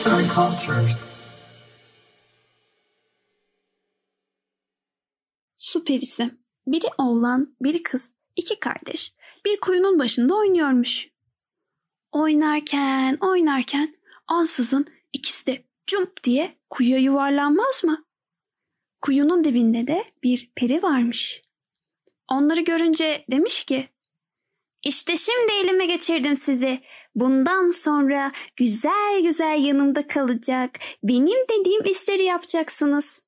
Arts and Cultures. Su perisi. Biri oğlan, biri kız, iki kardeş bir kuyunun başında oynuyormuş. Oynarken, oynarken ansızın ikisi de cump diye kuyuya yuvarlanmaz mı? Kuyunun dibinde de bir peri varmış. Onları görünce demiş ki, işte şimdi elime getirdim sizi. Bundan sonra güzel güzel yanımda kalacak, benim dediğim işleri yapacaksınız.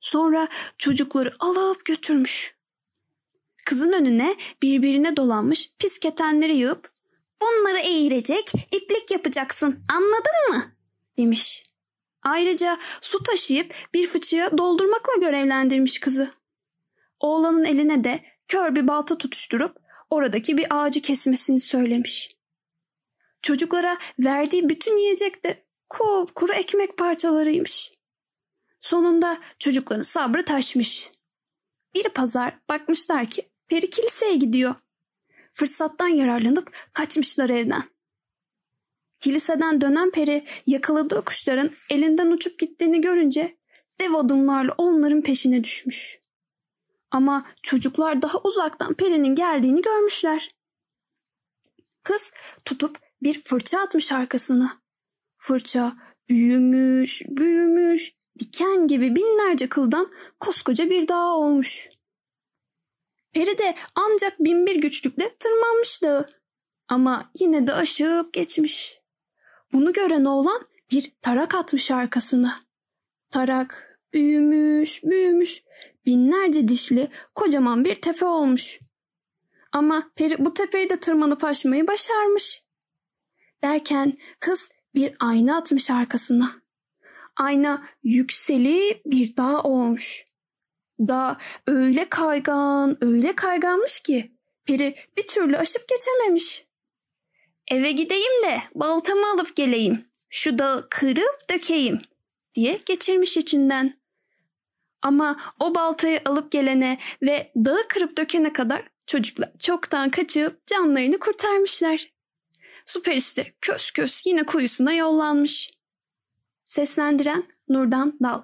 Sonra çocukları alıp götürmüş. Kızın önüne birbirine dolanmış pis ketenleri yığıp bunları eğirecek iplik yapacaksın anladın mı? demiş. Ayrıca su taşıyıp bir fıçıya doldurmakla görevlendirmiş kızı. Oğlanın eline de kör bir balta tutuşturup oradaki bir ağacı kesmesini söylemiş. Çocuklara verdiği bütün yiyecek de kup kuru ekmek parçalarıymış. Sonunda çocukların sabrı taşmış. Bir pazar bakmışlar ki peri kiliseye gidiyor. Fırsattan yararlanıp kaçmışlar evden. Kiliseden dönen peri yakaladığı kuşların elinden uçup gittiğini görünce dev adımlarla onların peşine düşmüş. Ama çocuklar daha uzaktan perinin geldiğini görmüşler. Kız tutup bir fırça atmış arkasına. Fırça büyümüş, büyümüş, diken gibi binlerce kıldan koskoca bir dağ olmuş. Peri de ancak bin bir güçlükle tırmanmış dağı. Ama yine de aşıp geçmiş. Bunu gören oğlan bir tarak atmış arkasına. Tarak büyümüş, büyümüş, binlerce dişli kocaman bir tepe olmuş. Ama peri bu tepeyi de tırmanıp aşmayı başarmış. Derken kız bir ayna atmış arkasına. Ayna yükseli bir dağ olmuş. Dağ öyle kaygan, öyle kayganmış ki peri bir türlü aşıp geçememiş. Eve gideyim de baltamı alıp geleyim. Şu dağı kırıp dökeyim diye geçirmiş içinden. Ama o baltayı alıp gelene ve dağı kırıp dökene kadar çocuklar çoktan kaçıp canlarını kurtarmışlar. Süperist de kös kös yine kuyusuna yollanmış. Seslendiren Nurdan Dal